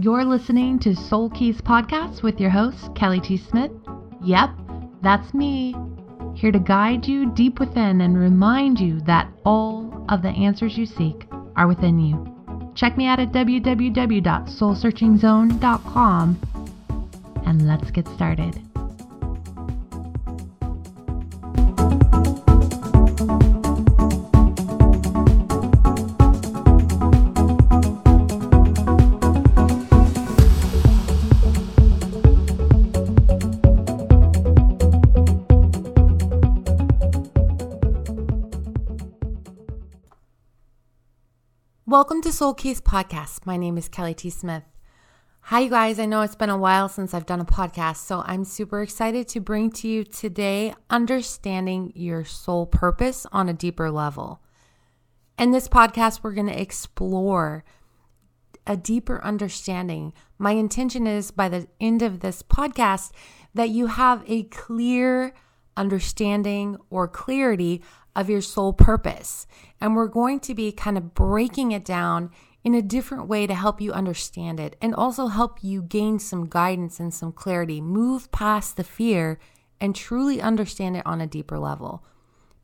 You're listening to Soul Keys Podcast with your host, Kelly T. Smith. Yep, that's me. Here to guide you deep within and remind you that all of the answers you seek are within you. Check me out at www.soulsearchingzone.com and let's get started. Welcome to Soul Keys Podcast. My name is Kelly T. Smith. Hi, you guys. I know it's been a while since I've done a podcast, so I'm super excited to bring to you today understanding your soul purpose on a deeper level. In this podcast, we're going to explore a deeper understanding. My intention is by the end of this podcast that you have a clear understanding or clarity of your soul purpose. And we're going to be kind of breaking it down in a different way to help you understand it and also help you gain some guidance and some clarity, move past the fear and truly understand it on a deeper level.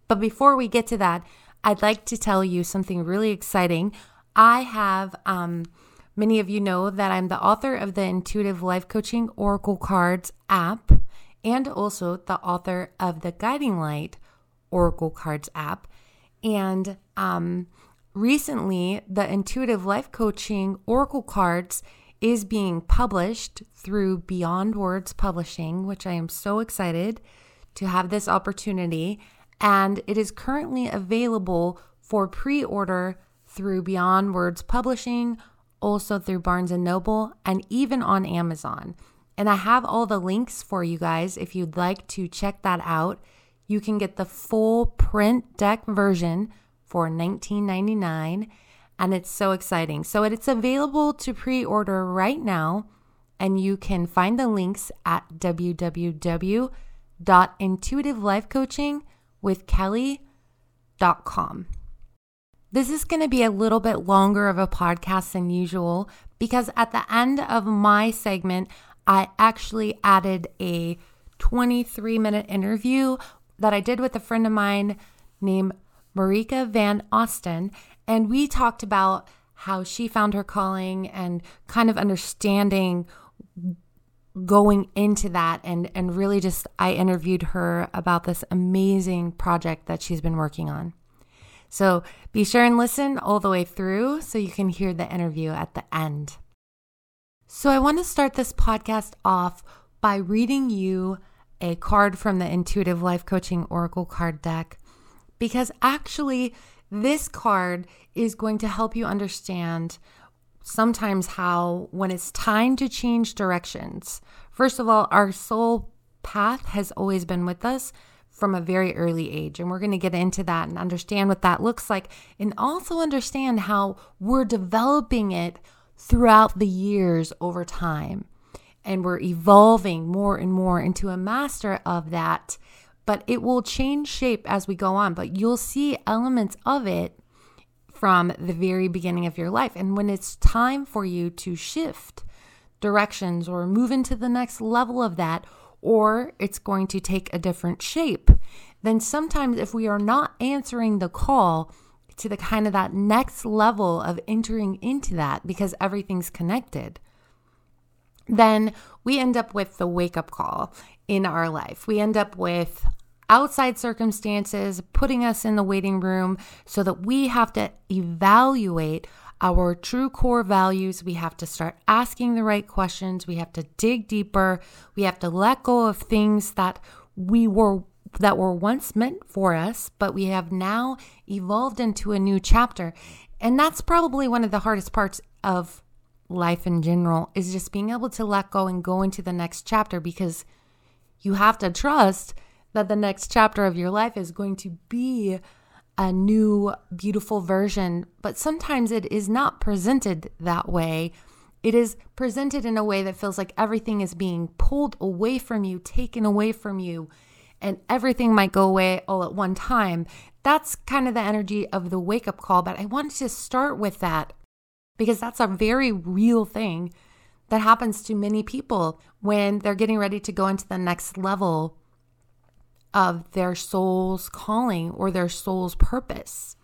But before we get to that, I'd like to tell you something really exciting. I have, um, many of you know that I'm the author of the Intuitive Life Coaching Oracle Cards app and also the author of the Guiding Light Oracle Cards app. And um, recently, the Intuitive Life Coaching Oracle Cards is being published through Beyond Words Publishing, which I am so excited to have this opportunity. And it is currently available for pre order through Beyond Words Publishing, also through Barnes and Noble, and even on Amazon. And I have all the links for you guys if you'd like to check that out you can get the full print deck version for $19.99 and it's so exciting. So it's available to pre-order right now and you can find the links at www.intuitivelifecoachingwithkelly.com. This is going to be a little bit longer of a podcast than usual because at the end of my segment, I actually added a 23 minute interview that I did with a friend of mine named Marika Van Austin. And we talked about how she found her calling and kind of understanding going into that and and really just I interviewed her about this amazing project that she's been working on. So be sure and listen all the way through so you can hear the interview at the end. So I want to start this podcast off by reading you a card from the Intuitive Life Coaching Oracle card deck because actually, this card is going to help you understand sometimes how, when it's time to change directions, first of all, our soul path has always been with us from a very early age. And we're going to get into that and understand what that looks like, and also understand how we're developing it throughout the years over time and we're evolving more and more into a master of that. But it will change shape as we go on, but you'll see elements of it from the very beginning of your life. And when it's time for you to shift directions or move into the next level of that, or it's going to take a different shape, then sometimes if we are not answering the call, to the kind of that next level of entering into that because everything's connected then we end up with the wake up call in our life. We end up with outside circumstances putting us in the waiting room so that we have to evaluate our true core values. We have to start asking the right questions. We have to dig deeper. We have to let go of things that we were that were once meant for us, but we have now evolved into a new chapter. And that's probably one of the hardest parts of life in general is just being able to let go and go into the next chapter because you have to trust that the next chapter of your life is going to be a new, beautiful version. But sometimes it is not presented that way. It is presented in a way that feels like everything is being pulled away from you, taken away from you, and everything might go away all at one time. That's kind of the energy of the wake up call. But I wanted to start with that because that's a very real thing that happens to many people when they're getting ready to go into the next level of their soul's calling or their soul's purpose.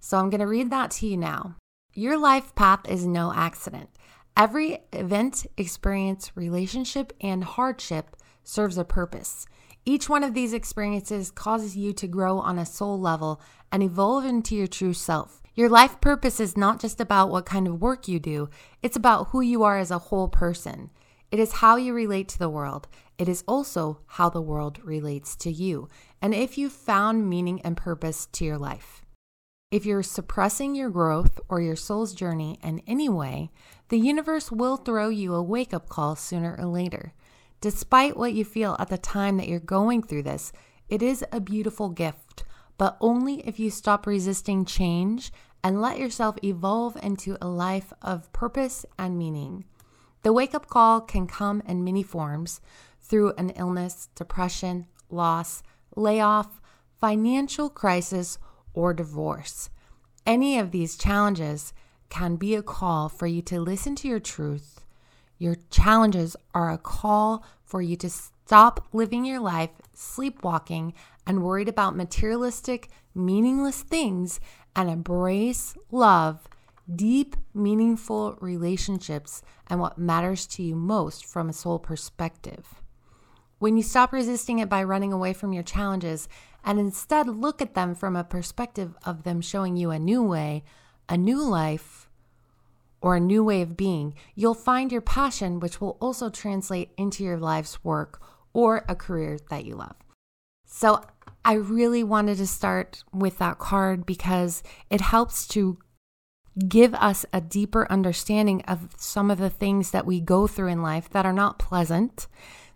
So I'm going to read that to you now. Your life path is no accident. Every event, experience, relationship, and hardship serves a purpose. Each one of these experiences causes you to grow on a soul level and evolve into your true self. Your life purpose is not just about what kind of work you do, it's about who you are as a whole person. It is how you relate to the world. It is also how the world relates to you, and if you've found meaning and purpose to your life. If you're suppressing your growth or your soul's journey in any way, the universe will throw you a wake up call sooner or later. Despite what you feel at the time that you're going through this, it is a beautiful gift but only if you stop resisting change and let yourself evolve into a life of purpose and meaning. The wake up call can come in many forms through an illness, depression, loss, layoff, financial crisis, or divorce. Any of these challenges can be a call for you to listen to your truth. Your challenges are a call for you to stop living your life sleepwalking and worried about materialistic, meaningless things and embrace love, deep, meaningful relationships, and what matters to you most from a soul perspective. When you stop resisting it by running away from your challenges and instead look at them from a perspective of them showing you a new way, a new life, or a new way of being, you'll find your passion, which will also translate into your life's work or a career that you love. So I really wanted to start with that card because it helps to give us a deeper understanding of some of the things that we go through in life that are not pleasant,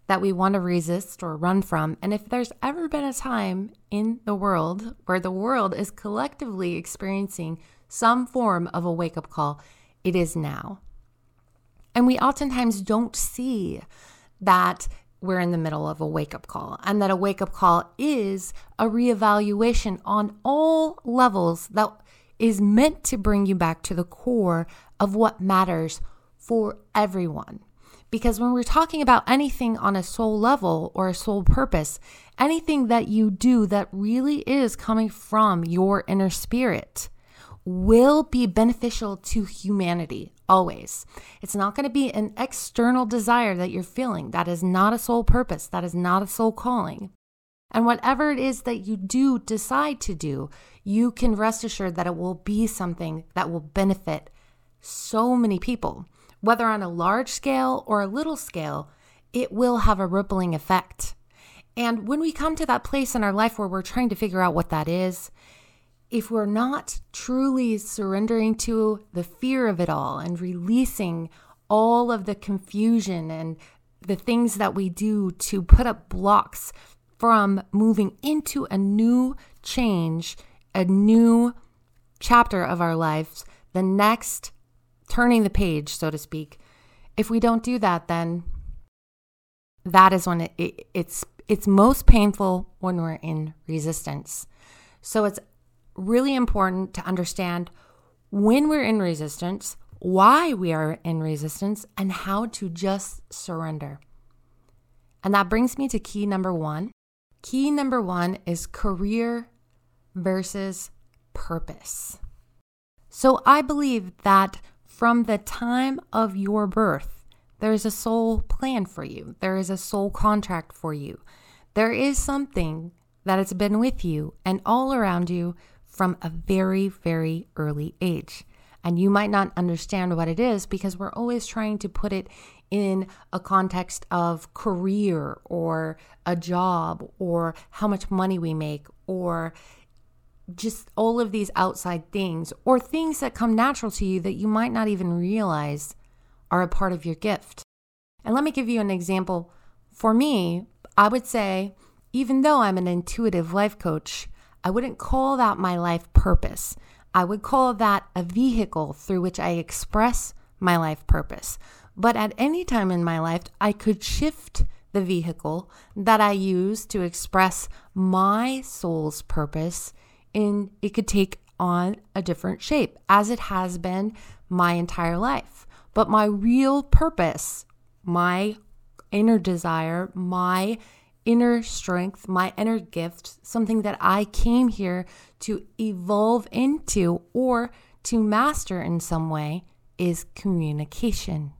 that we want to resist or run from. And if there's ever been a time in the world where the world is collectively experiencing some form of a wake up call, it is now. And we oftentimes don't see that we're in the middle of a wake up call, and that a wake up call is a reevaluation on all levels that is meant to bring you back to the core of what matters for everyone. Because when we're talking about anything on a soul level or a soul purpose, anything that you do that really is coming from your inner spirit will be beneficial to humanity always. It's not going to be an external desire that you're feeling. That is not a soul purpose. That is not a soul calling. And whatever it is that you do decide to do, you can rest assured that it will be something that will benefit so many people. Whether on a large scale or a little scale, it will have a rippling effect. And when we come to that place in our life where we're trying to figure out what that is, if we're not truly surrendering to the fear of it all and releasing all of the confusion and the things that we do to put up blocks from moving into a new change, a new chapter of our lives, the next turning the page, so to speak. If we don't do that, then that is when it, it, it's it's most painful when we're in resistance. So it's really important to understand when we're in resistance, why we are in resistance, and how to just surrender. And that brings me to key number one. Key number one is career versus purpose. So I believe that from the time of your birth, there is a soul plan for you, there is a soul contract for you. There is something that has been with you and all around you from a very, very early age. And you might not understand what it is because we're always trying to put it in a context of career or a job or how much money we make or just all of these outside things or things that come natural to you that you might not even realize are a part of your gift. And let me give you an example. For me, I would say, even though I'm an intuitive life coach, I wouldn't call that my life purpose. I would call that a vehicle through which I express my life purpose. But at any time in my life, I could shift the vehicle that I use to express my soul's purpose and it could take on a different shape as it has been my entire life. But my real purpose, my inner desire, my inner strength, my inner gift, something that I came here to evolve into or to master in some way, is communication.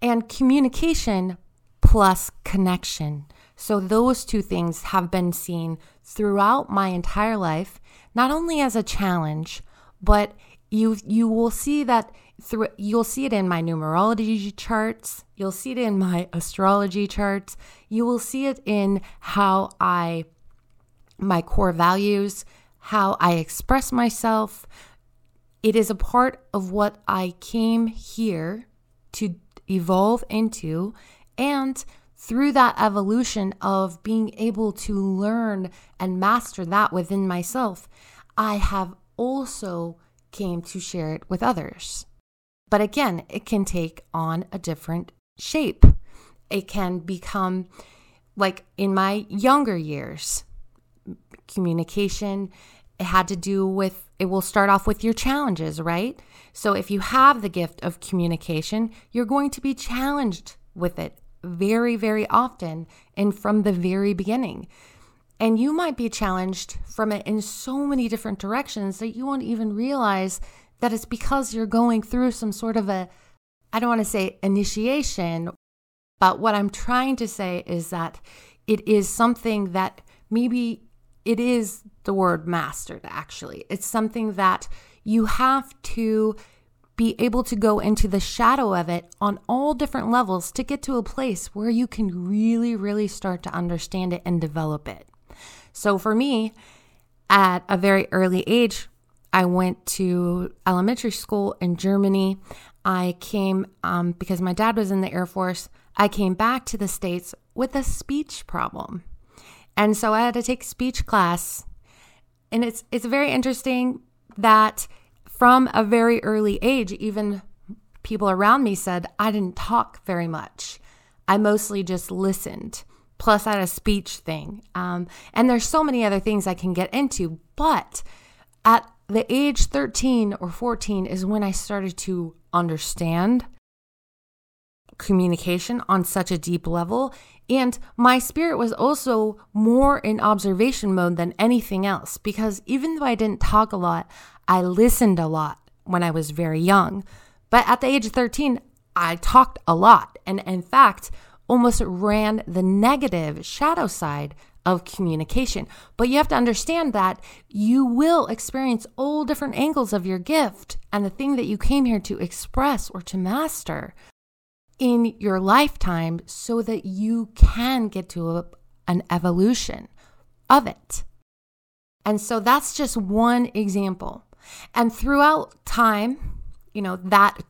And communication plus connection. So, those two things have been seen throughout my entire life, not only as a challenge, but you you will see that through you'll see it in my numerology charts, you'll see it in my astrology charts, you will see it in how I my core values, how I express myself. It is a part of what I came here to evolve into and through that evolution of being able to learn and master that within myself, I have also came to share it with others. But again, it can take on a different shape. It can become like in my younger years, communication, it had to do with, it will start off with your challenges, right? So if you have the gift of communication, you're going to be challenged with it very, very often and from the very beginning. And you might be challenged from it in so many different directions that you won't even realize that it's because you're going through some sort of a, I don't want to say initiation, but what I'm trying to say is that it is something that maybe it is the word mastered, actually. It's something that you have to be able to go into the shadow of it on all different levels to get to a place where you can really, really start to understand it and develop it. So for me, at a very early age, I went to elementary school in Germany. I came um, because my dad was in the Air Force. I came back to the States with a speech problem. And so I had to take speech class. And it's it's very interesting that from a very early age, even people around me said I didn't talk very much. I mostly just listened plus I had a speech thing. Um, and there's so many other things I can get into. But at the age 13 or 14 is when I started to understand communication on such a deep level. And my spirit was also more in observation mode than anything else because even though I didn't talk a lot, I listened a lot when I was very young. But at the age of 13, I talked a lot. And in fact, almost ran the negative shadow side of communication. But you have to understand that you will experience all different angles of your gift and the thing that you came here to express or to master in your lifetime so that you can get to a, an evolution of it. And so that's just one example. And throughout time, you know, that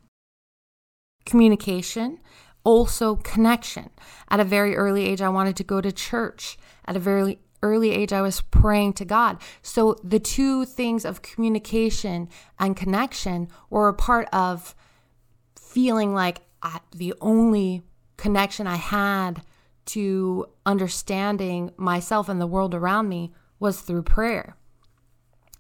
communication also connection. At a very early age, I wanted to go to church. At a very early age, I was praying to God. So the two things of communication and connection were a part of feeling like I, the only connection I had to understanding myself and the world around me was through prayer.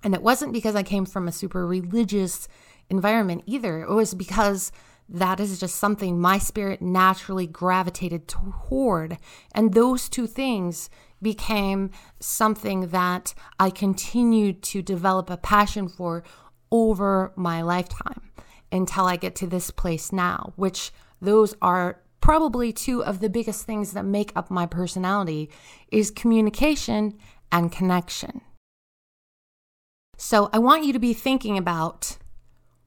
And it wasn't because I came from a super religious environment either. It was because that is just something my spirit naturally gravitated toward. And those two things became something that I continued to develop a passion for over my lifetime until I get to this place now, which those are probably two of the biggest things that make up my personality is communication and connection. So I want you to be thinking about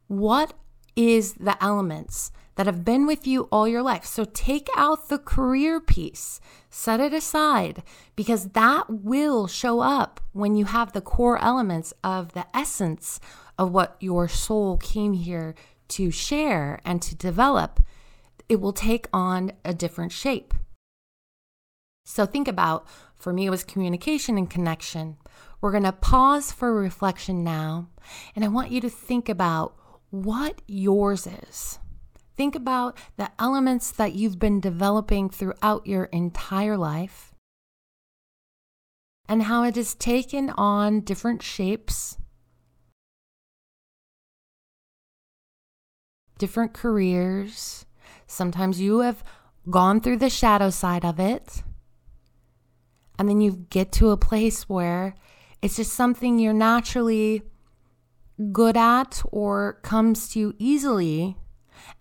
what is the elements that have been with you all your life. So take out the career piece, set it aside, because that will show up when you have the core elements of the essence of what your soul came here to share and to develop. It will take on a different shape. So think about, for me, it was communication and connection. We're going to pause for reflection now, and I want you to think about what yours is. Think about the elements that you've been developing throughout your entire life and how it has taken on different shapes. different careers. Sometimes you have gone through the shadow side of it. And then you get to a place where it's just something you're naturally good at or comes to you easily,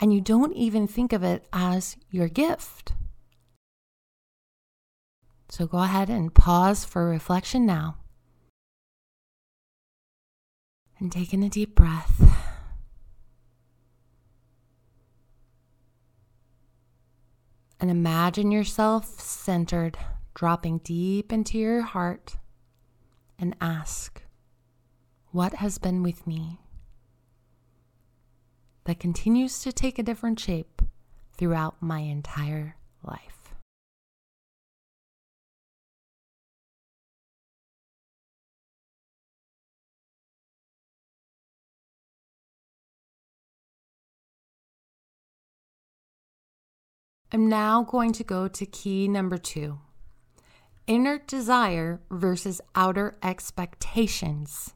and you don't even think of it as your gift. So go ahead and pause for reflection now. And take in a deep breath. And imagine yourself centered, dropping deep into your heart, and ask, What has been with me that continues to take a different shape throughout my entire life? I'm now going to go to key number two inner desire versus outer expectations.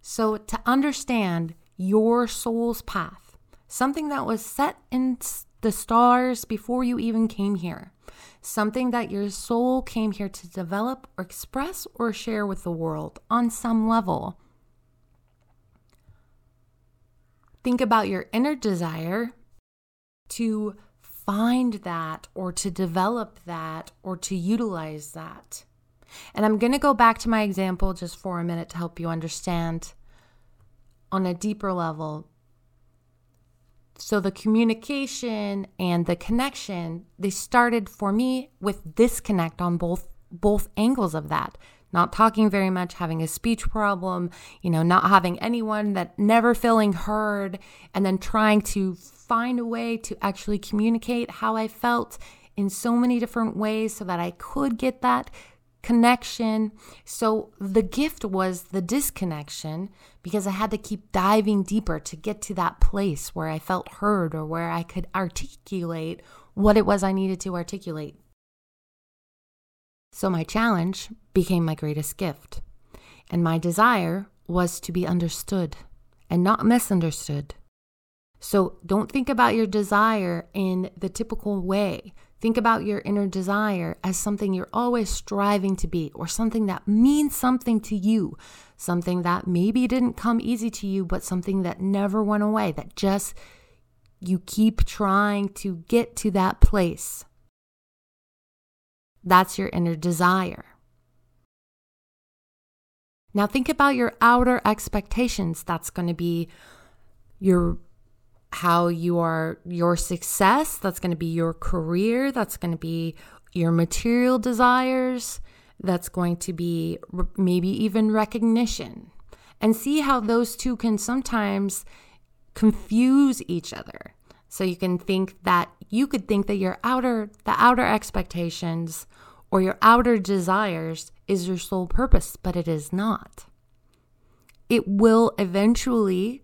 So, to understand your soul's path, something that was set in the stars before you even came here, something that your soul came here to develop or express or share with the world on some level. Think about your inner desire to find that or to develop that or to utilize that. And I'm going to go back to my example just for a minute to help you understand on a deeper level. So the communication and the connection, they started for me with disconnect on both both angles of that not talking very much, having a speech problem, you know, not having anyone that never feeling heard, and then trying to find a way to actually communicate how I felt in so many different ways so that I could get that connection. So the gift was the disconnection because I had to keep diving deeper to get to that place where I felt heard or where I could articulate what it was I needed to articulate. So my challenge became my greatest gift. And my desire was to be understood and not misunderstood. So don't think about your desire in the typical way. Think about your inner desire as something you're always striving to be, or something that means something to you, something that maybe didn't come easy to you, but something that never went away, that just you keep trying to get to that place. That's your inner desire. Now think about your outer expectations. That's going to be your how you are your success, that's going to be your career, that's going to be your material desires, that's going to be maybe even recognition. And see how those two can sometimes confuse each other. So you can think that you could think that your outer the outer expectations or your outer desires is your sole purpose, but it is not. It will eventually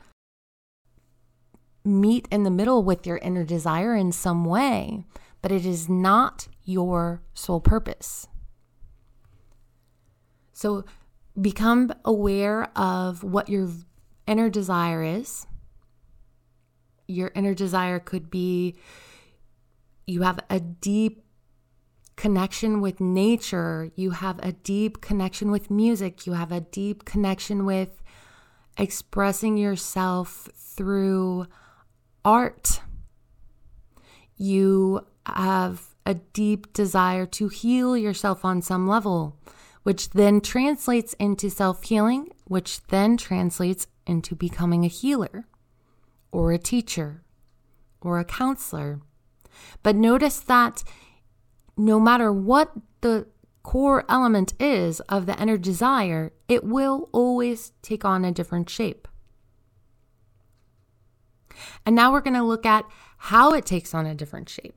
meet in the middle with your inner desire in some way, but it is not your sole purpose. So become aware of what your inner desire is. Your inner desire could be you have a deep connection with nature, you have a deep connection with music, you have a deep connection with expressing yourself through art. You have a deep desire to heal yourself on some level, which then translates into self healing, which then translates into becoming a healer or a teacher or a counselor. But notice that no matter what the core element is of the inner desire, it will always take on a different shape. And now we're going to look at how it takes on a different shape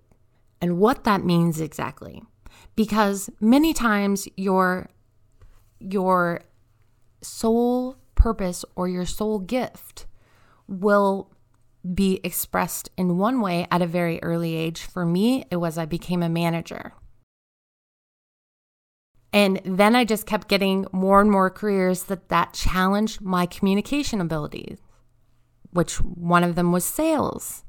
and what that means exactly. Because many times your your soul purpose or your soul gift will be expressed in one way at a very early age. For me, it was I became a manager. And then I just kept getting more and more careers that that challenged my communication abilities. Which one of them was sales.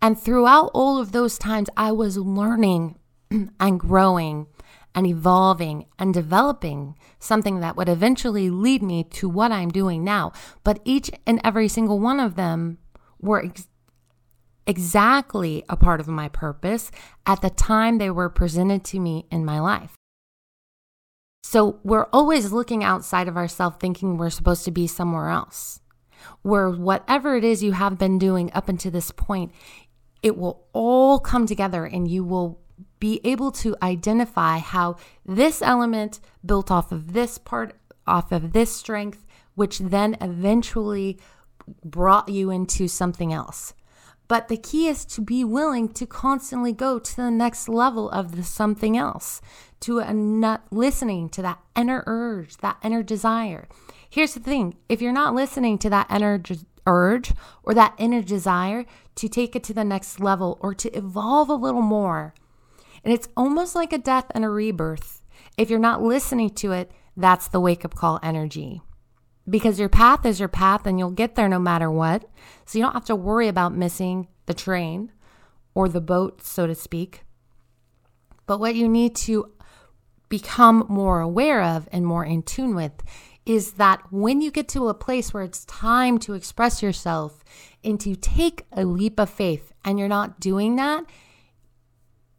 And throughout all of those times, I was learning and growing and evolving and developing something that would eventually lead me to what I'm doing now. But each and every single one of them were ex- exactly a part of my purpose at the time they were presented to me in my life. So we're always looking outside of ourselves thinking we're supposed to be somewhere else. Where whatever it is you have been doing up until this point, it will all come together and you will be able to identify how this element built off of this part, off of this strength, which then eventually brought you into something else. But the key is to be willing to constantly go to the next level of the something else, to a not listening to that inner urge, that inner desire. Here's the thing if you're not listening to that inner urge or that inner desire to take it to the next level or to evolve a little more, and it's almost like a death and a rebirth. If you're not listening to it, that's the wake up call energy. Because your path is your path and you'll get there no matter what. So you don't have to worry about missing the train or the boat, so to speak. But what you need to become more aware of and more in tune with is that when you get to a place where it's time to express yourself and to take a leap of faith and you're not doing that,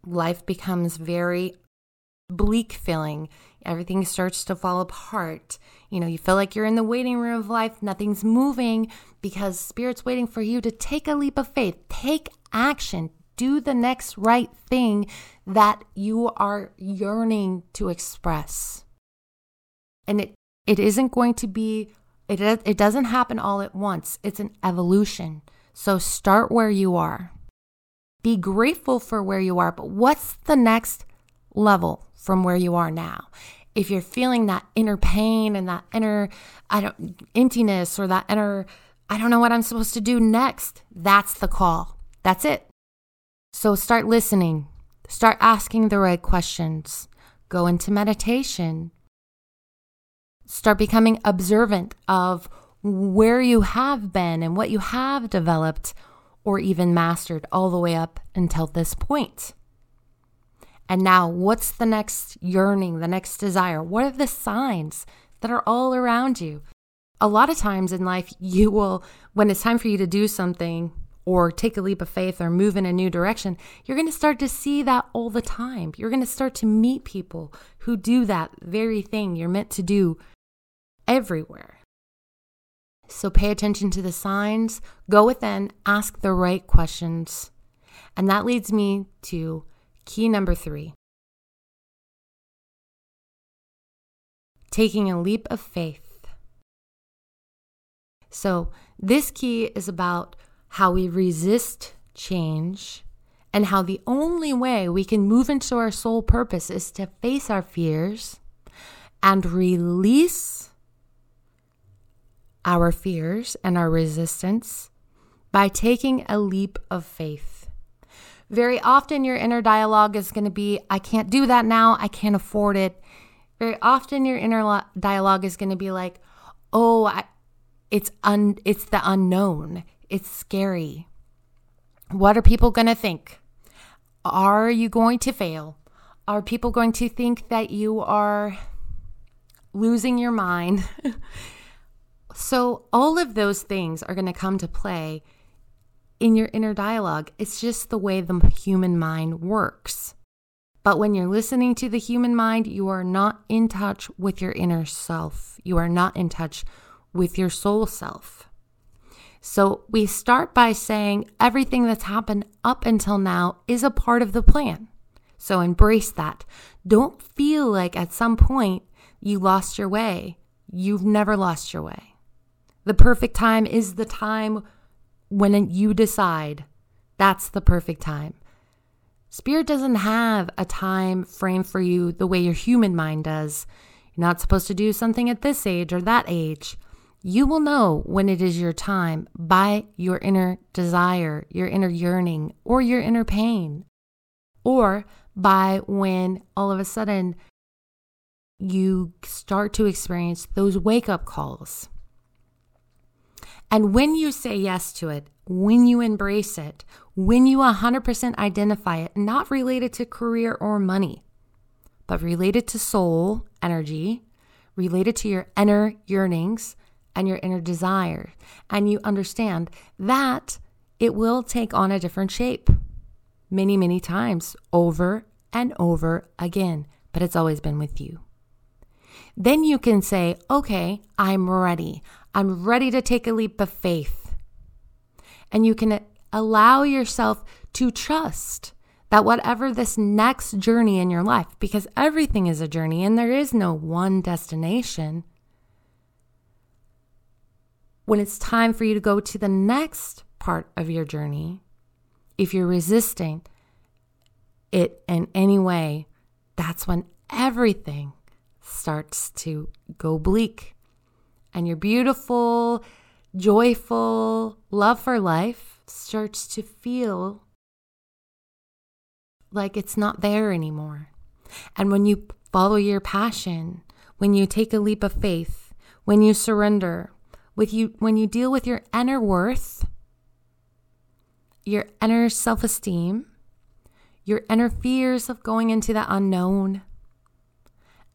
life becomes very bleak feeling. Everything starts to fall apart. You know, you feel like you're in the waiting room of life, nothing's moving because Spirit's waiting for you to take a leap of faith, take action, do the next right thing that you are yearning to express. And it, it isn't going to be, it, it doesn't happen all at once, it's an evolution. So start where you are. Be grateful for where you are, but what's the next level from where you are now? If you're feeling that inner pain and that inner I don't emptiness or that inner I don't know what I'm supposed to do next, that's the call. That's it. So start listening. Start asking the right questions. Go into meditation. Start becoming observant of where you have been and what you have developed or even mastered all the way up until this point. And now, what's the next yearning, the next desire? What are the signs that are all around you? A lot of times in life, you will, when it's time for you to do something or take a leap of faith or move in a new direction, you're going to start to see that all the time. You're going to start to meet people who do that very thing you're meant to do everywhere. So pay attention to the signs, go within, ask the right questions. And that leads me to key number three taking a leap of faith. So, this key is about how we resist change and how the only way we can move into our soul purpose is to face our fears and release our fears and our resistance by taking a leap of faith. Very often, your inner dialogue is going to be, I can't do that now. I can't afford it. Very often, your inner dialogue is going to be like, oh, I, it's, un, it's the unknown. It's scary. What are people going to think? Are you going to fail? Are people going to think that you are losing your mind? So, all of those things are going to come to play in your inner dialogue. It's just the way the human mind works. But when you're listening to the human mind, you are not in touch with your inner self. You are not in touch with your soul self. So we start by saying everything that's happened up until now is a part of the plan. So embrace that. Don't feel like at some point you lost your way. You've never lost your way. The perfect time is the time when you decide that's the perfect time. Spirit doesn't have a time frame for you the way your human mind does. You're not supposed to do something at this age or that age. You will know when it is your time by your inner desire, your inner yearning, or your inner pain, or by when all of a sudden you start to experience those wake up calls And when you say yes to it, when you embrace it, when you 100% identify it, not related to career or money, but related to soul energy, related to your inner yearnings and your inner desire, and you understand that it will take on a different shape many, many times over and over again, but it's always been with you. Then you can say, okay, I'm ready. I'm ready to take a leap of faith. And you can allow yourself to trust that whatever this next journey in your life, because everything is a journey and there is no one destination, when it's time for you to go to the next part of your journey, if you're resisting it in any way, that's when everything starts to go bleak. And your beautiful, joyful love for life starts to feel like it's not there anymore. And when you follow your passion, when you take a leap of faith, when you surrender, with you when you deal with your inner worth, your inner self-esteem, your inner fears of going into the unknown,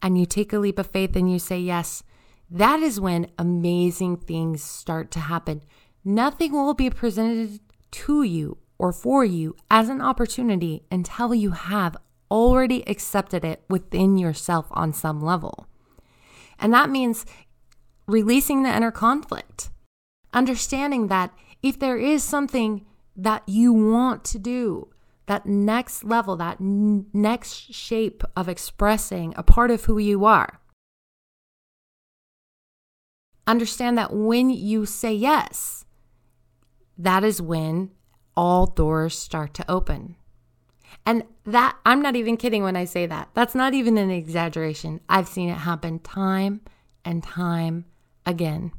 and you take a leap of faith and you say yes, that is when amazing things start to happen. Nothing will be presented to you or for you as an opportunity until you have already accepted it within yourself on some level. And that means releasing the inner conflict, understanding that if there is something that you want to do, that next level, that n- next shape of expressing a part of who you are. Understand that when you say yes, that is when all doors start to open. And that, I'm not even kidding when I say that. That's not even an exaggeration. I've seen it happen time and time again.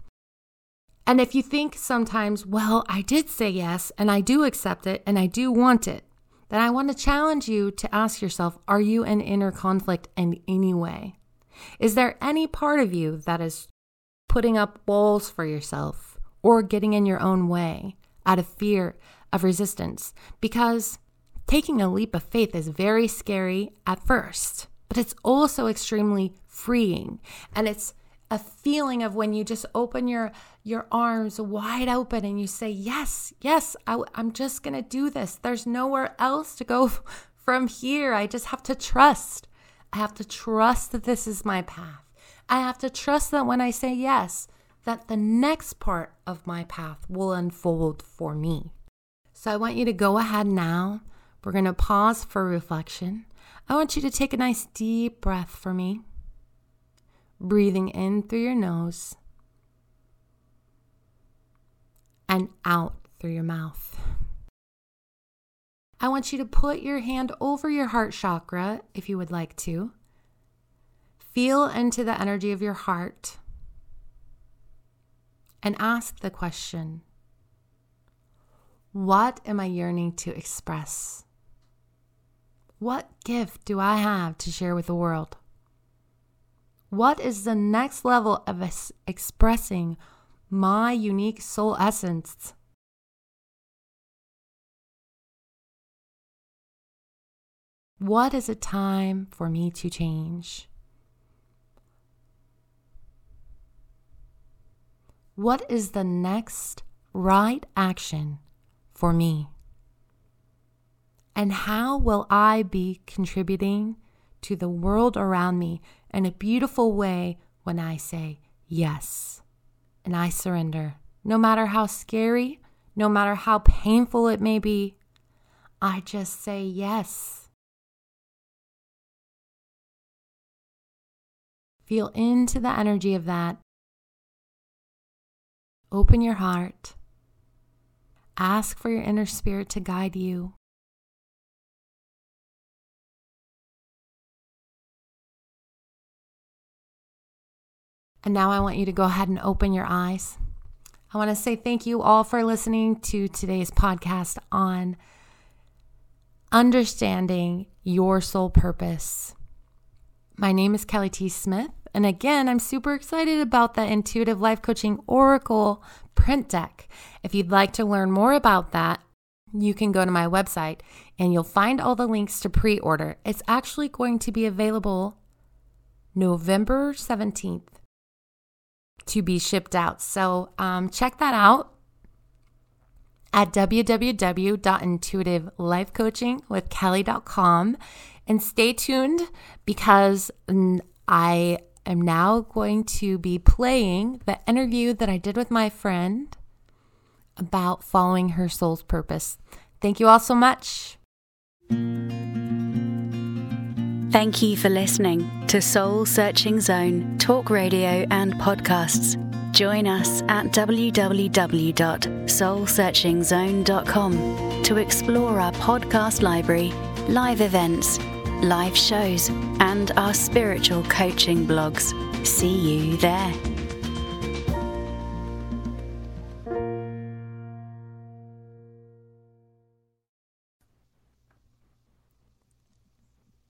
And if you think sometimes, well, I did say yes and I do accept it and I do want it, then I want to challenge you to ask yourself are you in inner conflict in any way? Is there any part of you that is putting up walls for yourself or getting in your own way out of fear of resistance? Because taking a leap of faith is very scary at first, but it's also extremely freeing. And it's a feeling of when you just open your your arms wide open and you say yes yes I, i'm just to do this there's nowhere else to go from here i just have to trust i have to trust that this is my path i have to trust that when i say yes that the next part of my path will unfold for me so i want you to go ahead now we're going to pause for reflection i want you to take a nice deep breath for me breathing in through your nose and out through your mouth. I want you to put your hand over your heart chakra if you would like to. Feel into the energy of your heart and ask the question What am I yearning to express? What gift do I have to share with the world? What is the next level of es- expressing my unique soul essence? What is it time for me to change? What is the next right action for me? And how will I be contributing to the world around me in a beautiful way when I say yes and I surrender. No matter how scary, no matter how painful it may be, I just say yes. Feel into the energy of that. Open your heart. Ask for your inner spirit to guide you. And now I want you to go ahead and open your eyes. I want to say thank you all for listening to today's podcast on understanding your soul purpose. My name is Kelly T. Smith, And again, I'm super excited about the Intuitive Life Coaching Oracle print deck. If you'd like to learn more about that, you can go to my website and you'll find all the links to pre order. It's actually going to be available November 17th to be shipped out. So um, check that out at www.intuitivelifecoachingwithkelly.com and stay tuned because I am now going to be playing the interview that I did with my friend about following her soul's purpose. Thank you all so much. Thank you for listening to Soul Searching Zone talk radio and podcasts. Join us at www.soulsearchingzone.com to explore our podcast library, live events, live shows, and our spiritual coaching blogs. See you there.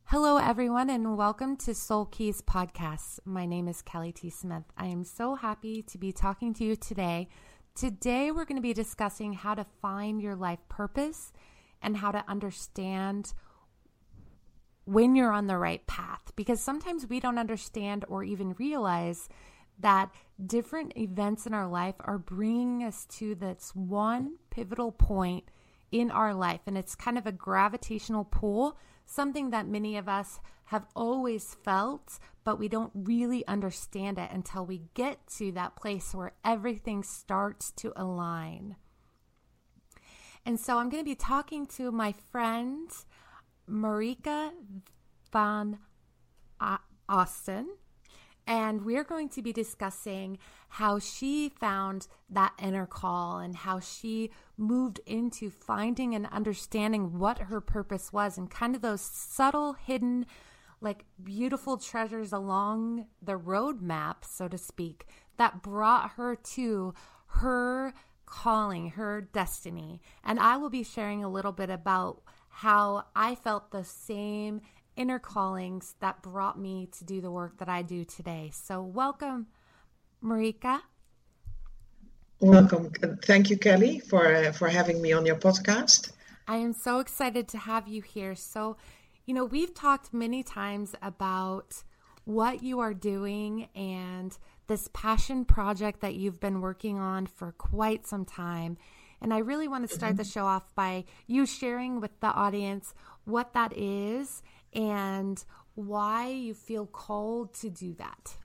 Hello, everyone, and welcome to Soul Keys Podcasts. My name is Kelly T. Smith. I am so happy to be talking to you today. Today, we're going to be discussing how to find your life purpose and how to understand when you're on the right path. Because sometimes we don't understand or even realize that different events in our life are bringing us to this one pivotal point in our life. And it's kind of a gravitational pull something that many of us have always felt, but we don't really understand it until we get to that place where everything starts to align. And so I'm going to be talking to my friend Marika van Austin, and we're going to be discussing how she found that inner call and how she moved into finding and understanding what her purpose was and kind of those subtle, hidden, like beautiful treasures along the roadmap, so to speak, that brought her to her calling, her destiny. And I will be sharing a little bit about how I felt the same inner callings that brought me to do the work that I do today. So, welcome, Marika. Welcome. Thank you, Kelly, for uh, for having me on your podcast. I am so excited to have you here. So, you know, we've talked many times about what you are doing and this passion project that you've been working on for quite some time. And I really want to start the show off by you sharing with the audience what that is and why you feel called to do that.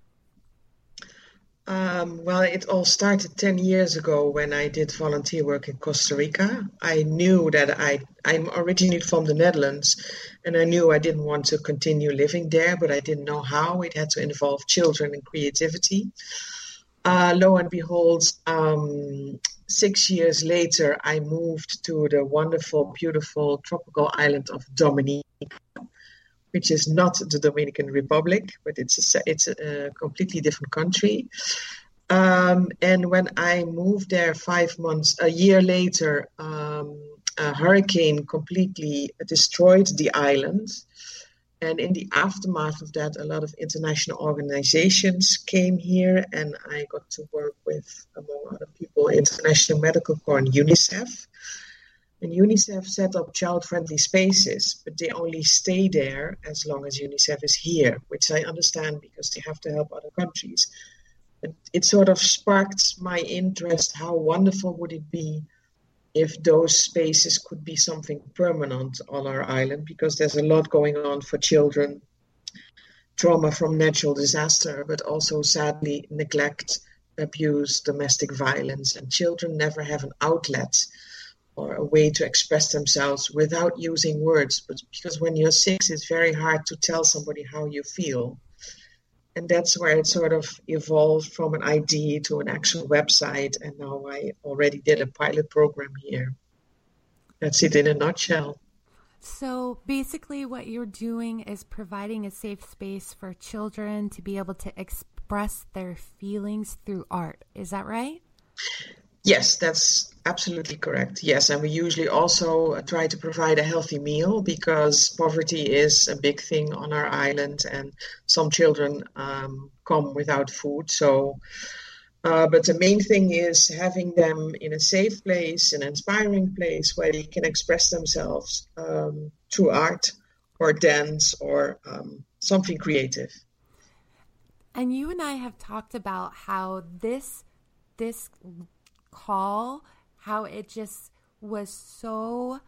Um, well, it all started 10 years ago when I did volunteer work in Costa Rica. I knew that I, I'm originally from the Netherlands and I knew I didn't want to continue living there, but I didn't know how. It had to involve children and creativity. Uh, lo and behold, um, six years later, I moved to the wonderful, beautiful tropical island of Dominica which is not the Dominican Republic, but it's a, it's a completely different country. Um, and when I moved there five months, a year later, um, a hurricane completely destroyed the island. And in the aftermath of that, a lot of international organizations came here, and I got to work with, among other people, International Medical Corps and UNICEF. And UNICEF set up child friendly spaces, but they only stay there as long as UNICEF is here, which I understand because they have to help other countries. But it sort of sparked my interest how wonderful would it be if those spaces could be something permanent on our island because there's a lot going on for children trauma from natural disaster, but also sadly neglect, abuse, domestic violence, and children never have an outlet or a way to express themselves without using words. But because when you're six, it's very hard to tell somebody how you feel. And that's where it sort of evolved from an idea to an actual website. And now I already did a pilot program here. That's it in a nutshell. So basically, what you're doing is providing a safe space for children to be able to express their feelings through art. Is that right? Yes, that's absolutely correct. Yes, and we usually also try to provide a healthy meal because poverty is a big thing on our island, and some children um, come without food. So, uh, but the main thing is having them in a safe place, an inspiring place where they can express themselves um, through art or dance or um, something creative. And you and I have talked about how this this call, how it just was so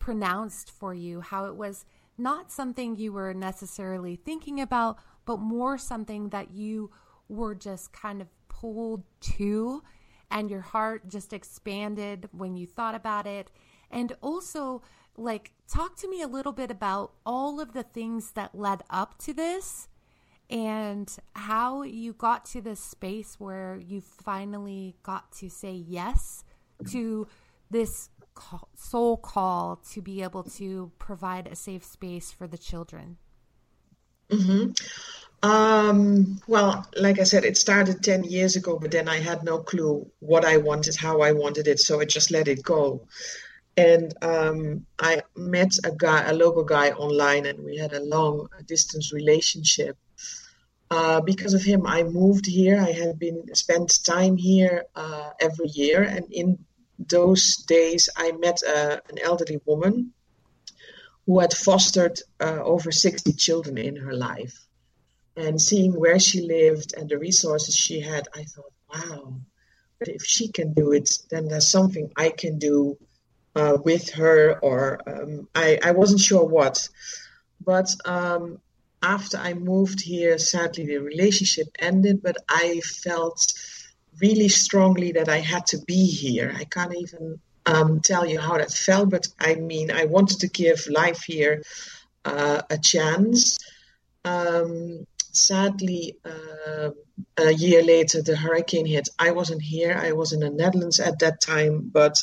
pronounced for you, how it was not something you were necessarily thinking about, but more something that you were just kind of pulled to, and your heart just expanded when you thought about it. And also, like, talk to me a little bit about all of the things that led up to this and how you got to this space where you finally got to say yes to this call, soul call to be able to provide a safe space for the children. Mm-hmm. Um, well, like I said, it started 10 years ago, but then I had no clue what I wanted, how I wanted it, so I just let it go. And um, I met a guy, a local guy online, and we had a long distance relationship. Uh, because of him, I moved here. I had been spent time here uh, every year, and in those days, I met uh, an elderly woman who had fostered uh, over 60 children in her life. And seeing where she lived and the resources she had, I thought, wow, but if she can do it, then there's something I can do uh, with her, or um, I, I wasn't sure what. But um, after I moved here, sadly the relationship ended, but I felt really strongly that I had to be here. I can't even um, tell you how that felt, but I mean, I wanted to give life here uh, a chance. Um, sadly, uh, a year later, the hurricane hit. I wasn't here. I was in the Netherlands at that time, but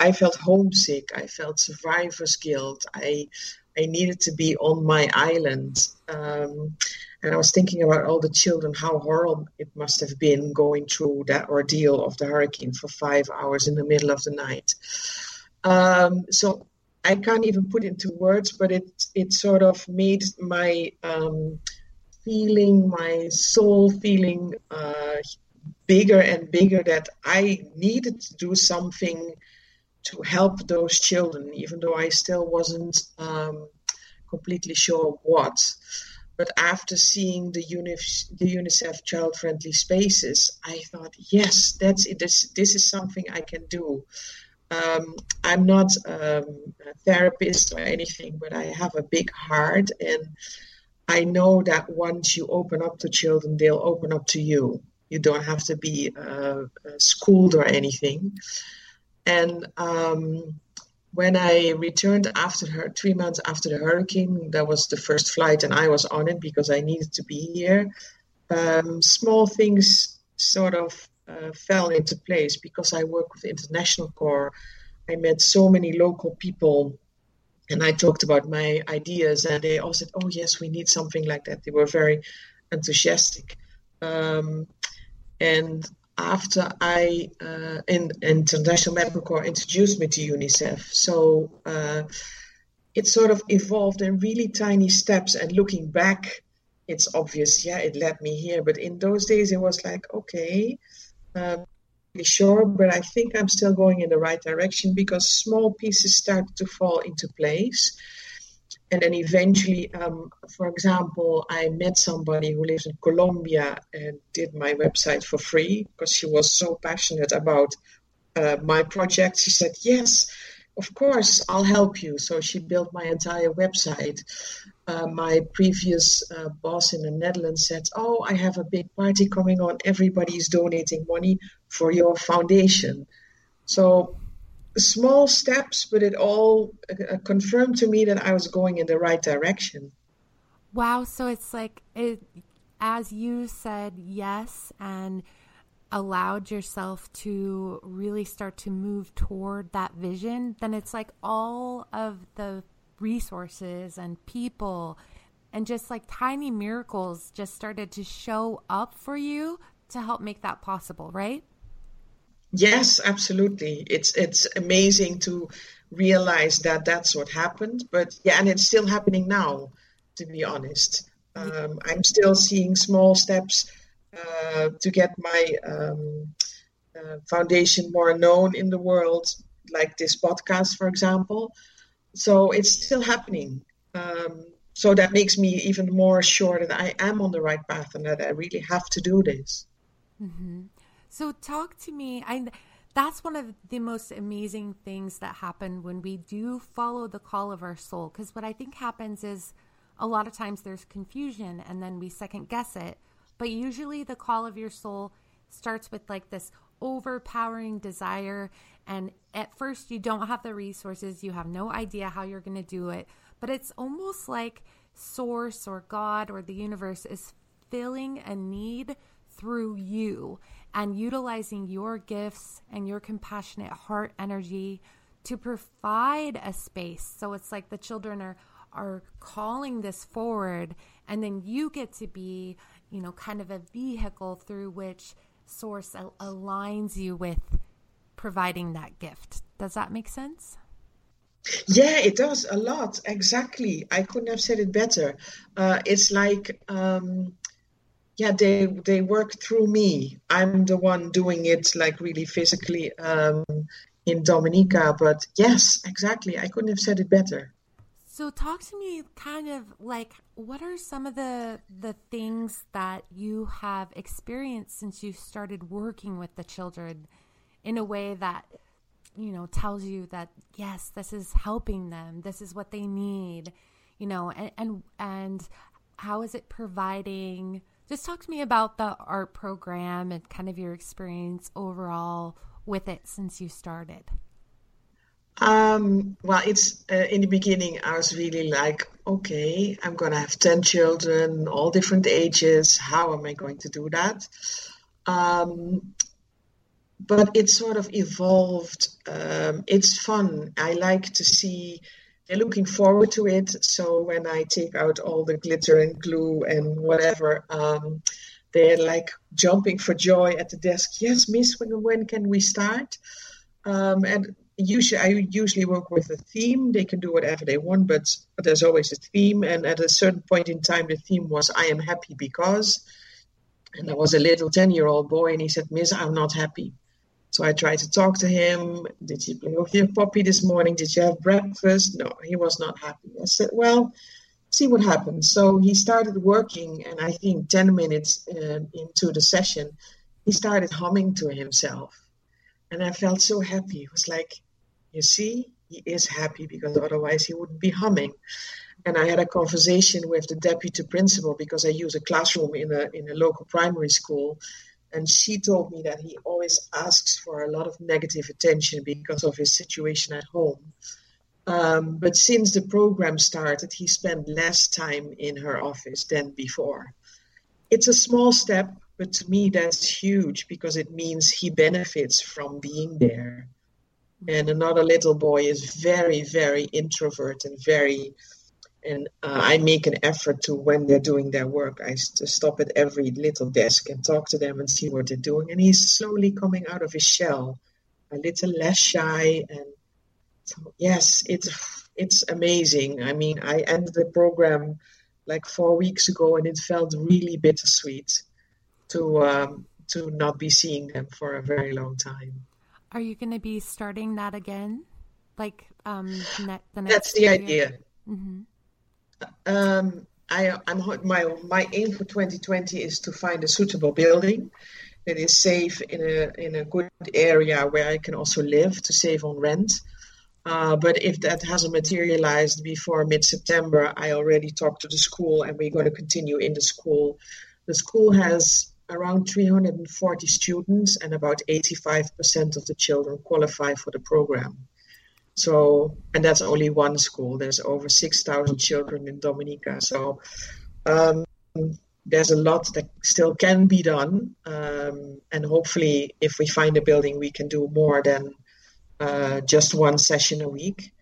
I felt homesick. I felt survivor's guilt. I I needed to be on my island. Um, and I was thinking about all the children, how horrible it must have been going through that ordeal of the hurricane for five hours in the middle of the night. Um, so I can't even put it into words, but it it sort of made my um, feeling, my soul feeling uh, bigger and bigger that I needed to do something to help those children, even though I still wasn't um, completely sure what. But after seeing the, UNICEF, the UNICEF child friendly spaces, I thought, yes, that's it. This, this is something I can do. Um, I'm not um, a therapist or anything, but I have a big heart. And I know that once you open up to children, they'll open up to you. You don't have to be uh, schooled or anything. And um, when I returned after her, three months after the hurricane, that was the first flight, and I was on it because I needed to be here. Um, small things sort of uh, fell into place because I work with the International Corps. I met so many local people and I talked about my ideas, and they all said, "Oh yes, we need something like that." They were very enthusiastic, um, and after I uh, in International Medical Corps introduced me to UNICEF. So uh, it sort of evolved in really tiny steps. And looking back, it's obvious, yeah, it led me here. But in those days, it was like, okay, um, sure, but I think I'm still going in the right direction because small pieces started to fall into place and then eventually, um, for example, I met somebody who lives in Colombia and did my website for free because she was so passionate about uh, my project. She said, Yes, of course, I'll help you. So she built my entire website. Uh, my previous uh, boss in the Netherlands said, Oh, I have a big party coming on. Everybody's donating money for your foundation. So small steps, but it all uh, confirmed to me that I was going in the right direction. Wow. So it's like, it, as you said yes and allowed yourself to really start to move toward that vision, then it's like all of the resources and people and just like tiny miracles just started to show up for you to help make that possible, right? Yes, absolutely. It's it's amazing to realize that that's what happened. But yeah, and it's still happening now. To be honest, um, I'm still seeing small steps uh, to get my um, uh, foundation more known in the world, like this podcast, for example. So it's still happening. Um, so that makes me even more sure that I am on the right path and that I really have to do this. Mm-hmm. So talk to me. I that's one of the most amazing things that happen when we do follow the call of our soul. Because what I think happens is a lot of times there's confusion and then we second guess it. But usually the call of your soul starts with like this overpowering desire. And at first, you don't have the resources, you have no idea how you're going to do it. But it's almost like Source or God or the universe is filling a need through you and utilizing your gifts and your compassionate heart energy to provide a space. So it's like the children are are calling this forward and then you get to be, you know, kind of a vehicle through which source al- aligns you with providing that gift. Does that make sense? Yeah, it does a lot. Exactly. I couldn't have said it better. Uh, it's like um, yeah they they work through me. I'm the one doing it like really physically um, in dominica but yes exactly. I couldn't have said it better. So talk to me kind of like what are some of the the things that you have experienced since you started working with the children in a way that you know tells you that yes this is helping them. This is what they need you know and and, and how is it providing just talk to me about the art program and kind of your experience overall with it since you started. Um, well, it's uh, in the beginning, I was really like, okay, I'm going to have 10 children, all different ages. How am I going to do that? Um, but it sort of evolved. Um, it's fun. I like to see looking forward to it. So when I take out all the glitter and glue and whatever, um, they're like jumping for joy at the desk. Yes, Miss, when, when can we start? Um, and usually, I usually work with a theme. They can do whatever they want, but, but there's always a theme. And at a certain point in time, the theme was "I am happy because." And there was a little ten-year-old boy, and he said, "Miss, I'm not happy." So I tried to talk to him. Did you play with your puppy this morning? Did you have breakfast? No, he was not happy. I said, well, see what happens. So he started working, and I think 10 minutes uh, into the session, he started humming to himself. And I felt so happy. It was like, you see, he is happy because otherwise he wouldn't be humming. And I had a conversation with the deputy principal because I use a classroom in a in a local primary school and she told me that he always asks for a lot of negative attention because of his situation at home. Um, but since the program started, he spent less time in her office than before. It's a small step, but to me, that's huge because it means he benefits from being there. And another little boy is very, very introvert and very and uh, I make an effort to when they're doing their work, I stop at every little desk and talk to them and see what they're doing. And he's slowly coming out of his shell, a little less shy. And so, yes, it's it's amazing. I mean, I ended the program like four weeks ago, and it felt really bittersweet to um, to not be seeing them for a very long time. Are you going to be starting that again? Like um, ne- the next That's the year? idea. Mm-hmm. Um, I, am my my aim for 2020 is to find a suitable building that is safe in a in a good area where I can also live to save on rent. Uh, but if that hasn't materialized before mid September, I already talked to the school and we're going to continue in the school. The school has around 340 students, and about 85% of the children qualify for the program. So, and that's only one school. There's over 6,000 children in Dominica. So, um, there's a lot that still can be done. Um, and hopefully, if we find a building, we can do more than uh, just one session a week.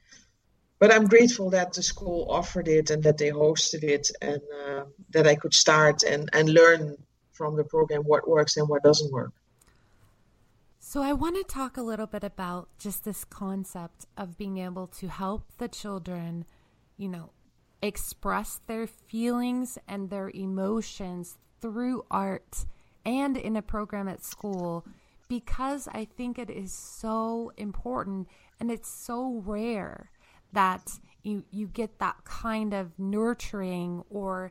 But I'm grateful that the school offered it and that they hosted it and uh, that I could start and, and learn from the program what works and what doesn't work. So, I want to talk a little bit about just this concept of being able to help the children, you know, express their feelings and their emotions through art and in a program at school because I think it is so important and it's so rare that you you get that kind of nurturing or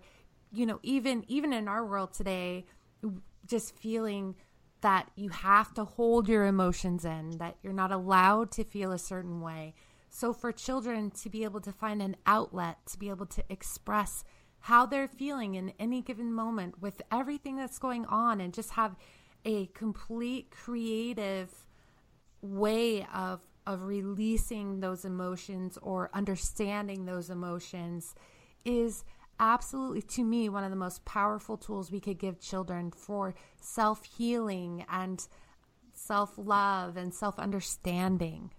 you know even even in our world today just feeling that you have to hold your emotions in that you're not allowed to feel a certain way. So for children to be able to find an outlet to be able to express how they're feeling in any given moment with everything that's going on and just have a complete creative way of of releasing those emotions or understanding those emotions is absolutely to me one of the most powerful tools we could give children for self-healing and self-love and self-understanding.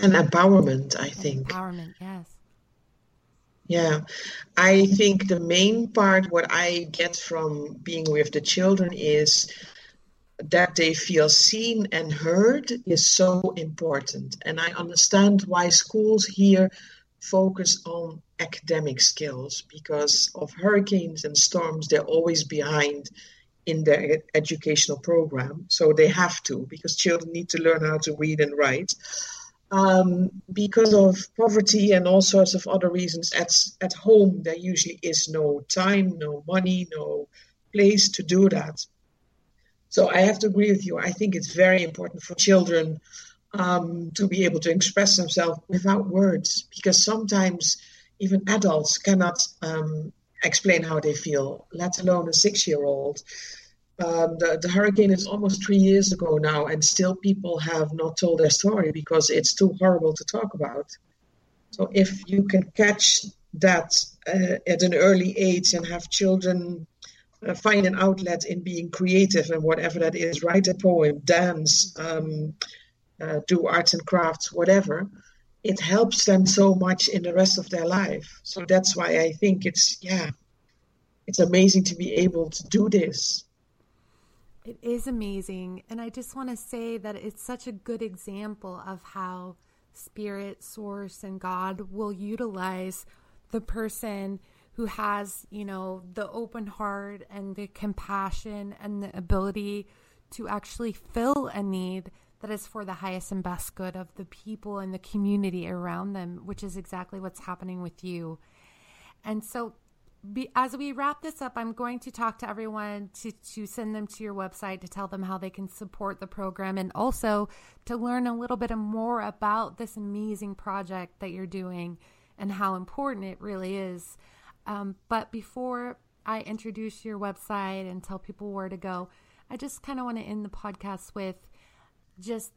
And empowerment i think. Empowerment yes. Yeah, I think the main part, what I get from being with the children, is that they feel seen and heard is so important. And I understand why schools here focus on academic skills because of hurricanes and storms, they're always behind in their educational program. So they have to because children need to learn how to read and write. Um, because of poverty and all sorts of other reasons at, at home there usually is no time no money no place to do that. So i have to agree with you. I think it's very important for children um, to be able to express themselves without words because sometimes even adults cannot um, explain how they feel let alone a six year old um, the, the hurricane is almost three years ago now, and still people have not told their story because it's too horrible to talk about. So, if you can catch that uh, at an early age and have children uh, find an outlet in being creative and whatever that is write a poem, dance, um, uh, do arts and crafts, whatever it helps them so much in the rest of their life. So, that's why I think it's, yeah, it's amazing to be able to do this. It is amazing. And I just want to say that it's such a good example of how spirit, source, and God will utilize the person who has, you know, the open heart and the compassion and the ability to actually fill a need that is for the highest and best good of the people and the community around them, which is exactly what's happening with you. And so be, as we wrap this up, I'm going to talk to everyone to, to send them to your website to tell them how they can support the program and also to learn a little bit more about this amazing project that you're doing and how important it really is. Um, but before I introduce your website and tell people where to go, I just kind of want to end the podcast with just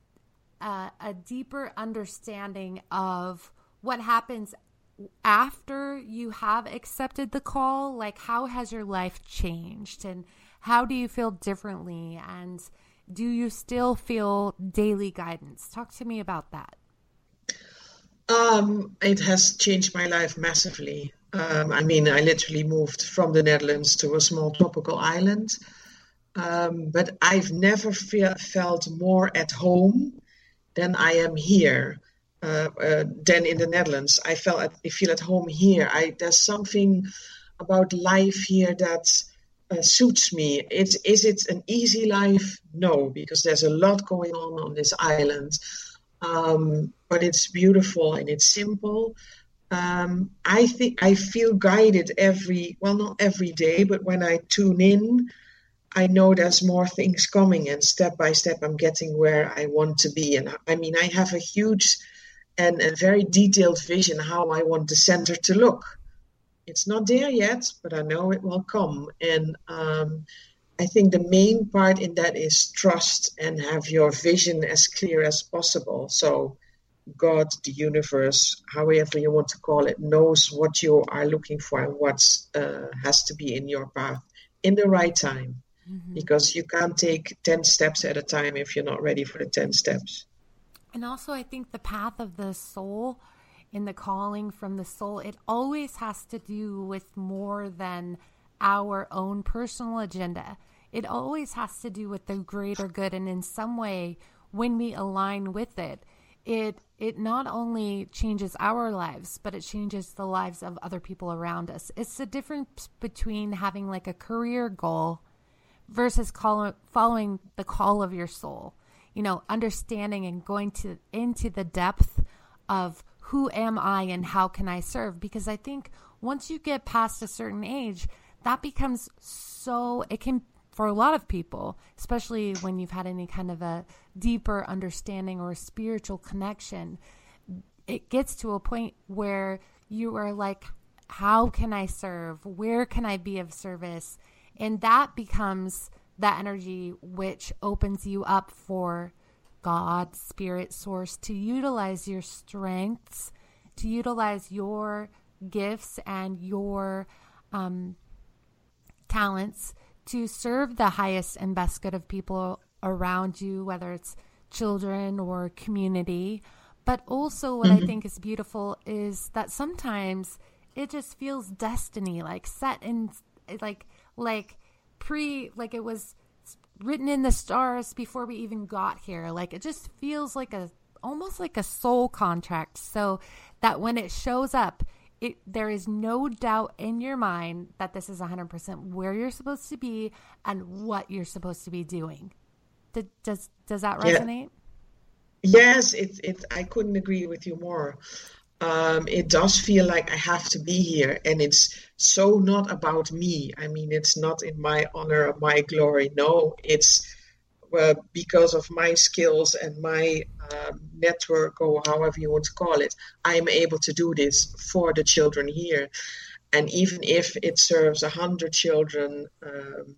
uh, a deeper understanding of what happens after you have accepted the call, like how has your life changed and how do you feel differently? And do you still feel daily guidance? Talk to me about that. Um, it has changed my life massively. Um, I mean, I literally moved from the Netherlands to a small tropical island. Um, but I've never fe- felt more at home than I am here uh, uh, than in the Netherlands. I felt at, I feel at home here. I there's something about life here that uh, suits me. It's is it an easy life? No, because there's a lot going on on this island. Um, but it's beautiful and it's simple. Um, I think I feel guided every well, not every day, but when I tune in, I know there's more things coming, and step by step, I'm getting where I want to be. And I mean, I have a huge and a very detailed vision how I want the center to look. It's not there yet, but I know it will come. And um, I think the main part in that is trust and have your vision as clear as possible. So, God, the universe, however you want to call it, knows what you are looking for and what uh, has to be in your path in the right time. Mm-hmm. Because you can't take 10 steps at a time if you're not ready for the 10 steps. And also, I think the path of the soul in the calling from the soul, it always has to do with more than our own personal agenda. it always has to do with the greater good. And in some way, when we align with it, it it not only changes our lives, but it changes the lives of other people around us. It's the difference between having like a career goal versus call, following the call of your soul. You know, understanding and going to into the depth of who am I and how can I serve? Because I think once you get past a certain age, that becomes so it can for a lot of people, especially when you've had any kind of a deeper understanding or spiritual connection, it gets to a point where you are like, how can I serve? Where can I be of service? And that becomes that energy which opens you up for God, Spirit, Source to utilize your strengths, to utilize your gifts and your um, talents to serve the highest and best good of people around you, whether it's children or community. But also, what mm-hmm. I think is beautiful is that sometimes it just feels destiny, like set in, like, like pre, like it was written in the stars before we even got here. Like it just feels like a, almost like a soul contract. So that when it shows up, it, there is no doubt in your mind that this is 100% where you're supposed to be and what you're supposed to be doing. Did, does does that resonate? Yeah. Yes, it's it, I couldn't agree with you more. Um, it does feel like I have to be here, and it's so not about me. I mean, it's not in my honor or my glory. No, it's uh, because of my skills and my um, network, or however you want to call it, I am able to do this for the children here. And even if it serves a hundred children um,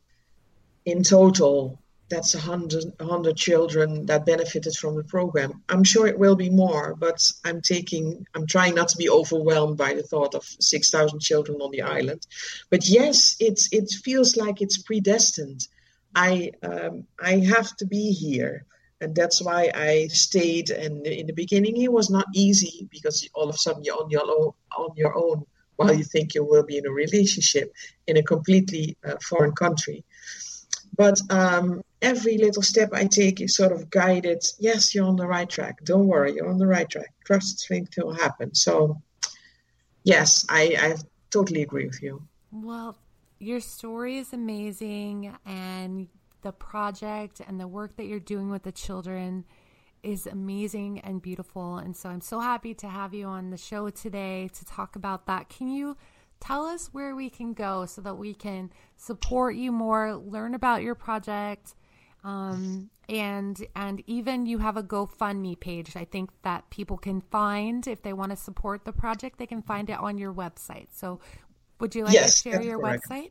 in total, that's a hundred, hundred children that benefited from the program. I'm sure it will be more, but I'm taking, I'm trying not to be overwhelmed by the thought of 6,000 children on the island. But yes, it's, it feels like it's predestined. I um, I have to be here, and that's why I stayed. And in the beginning, it was not easy because all of a sudden you're on your own, on your own while you think you will be in a relationship in a completely uh, foreign country. But um, every little step I take is sort of guided. Yes, you're on the right track. Don't worry, you're on the right track. Trust things will happen. So, yes, I, I totally agree with you. Well, your story is amazing and the project and the work that you're doing with the children is amazing and beautiful. And so I'm so happy to have you on the show today to talk about that. Can you tell us where we can go so that we can support you more, learn about your project? Um, and and even you have a GoFundMe page. I think that people can find if they want to support the project, they can find it on your website. So would you like yes, to share your correct. website?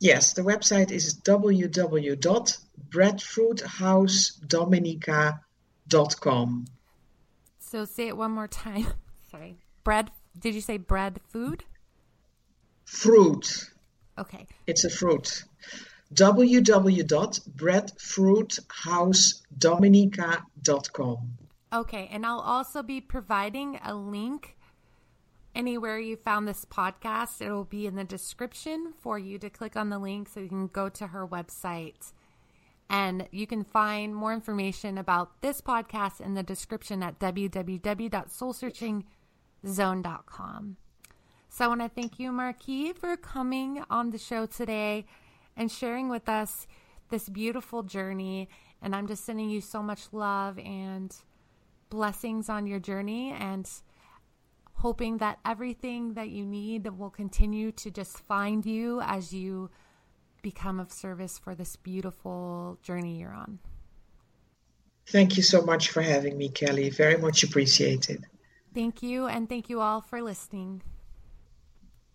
Yes, the website is www.breadfruithousedominica.com. So say it one more time. Sorry. Bread, did you say bread food? Fruit. Okay. It's a fruit. www.breadfruithousedominica.com. Okay, and I'll also be providing a link anywhere you found this podcast. It will be in the description for you to click on the link so you can go to her website. And you can find more information about this podcast in the description at www.soulsearchingzone.com. So I want to thank you, Marika, for coming on the show today and sharing with us this beautiful journey. And I'm just sending you so much love and blessings on your journey. And hoping that everything that you need will continue to just find you as you become of service for this beautiful journey you're on. Thank you so much for having me, Kelly. Very much appreciated. Thank you, and thank you all for listening.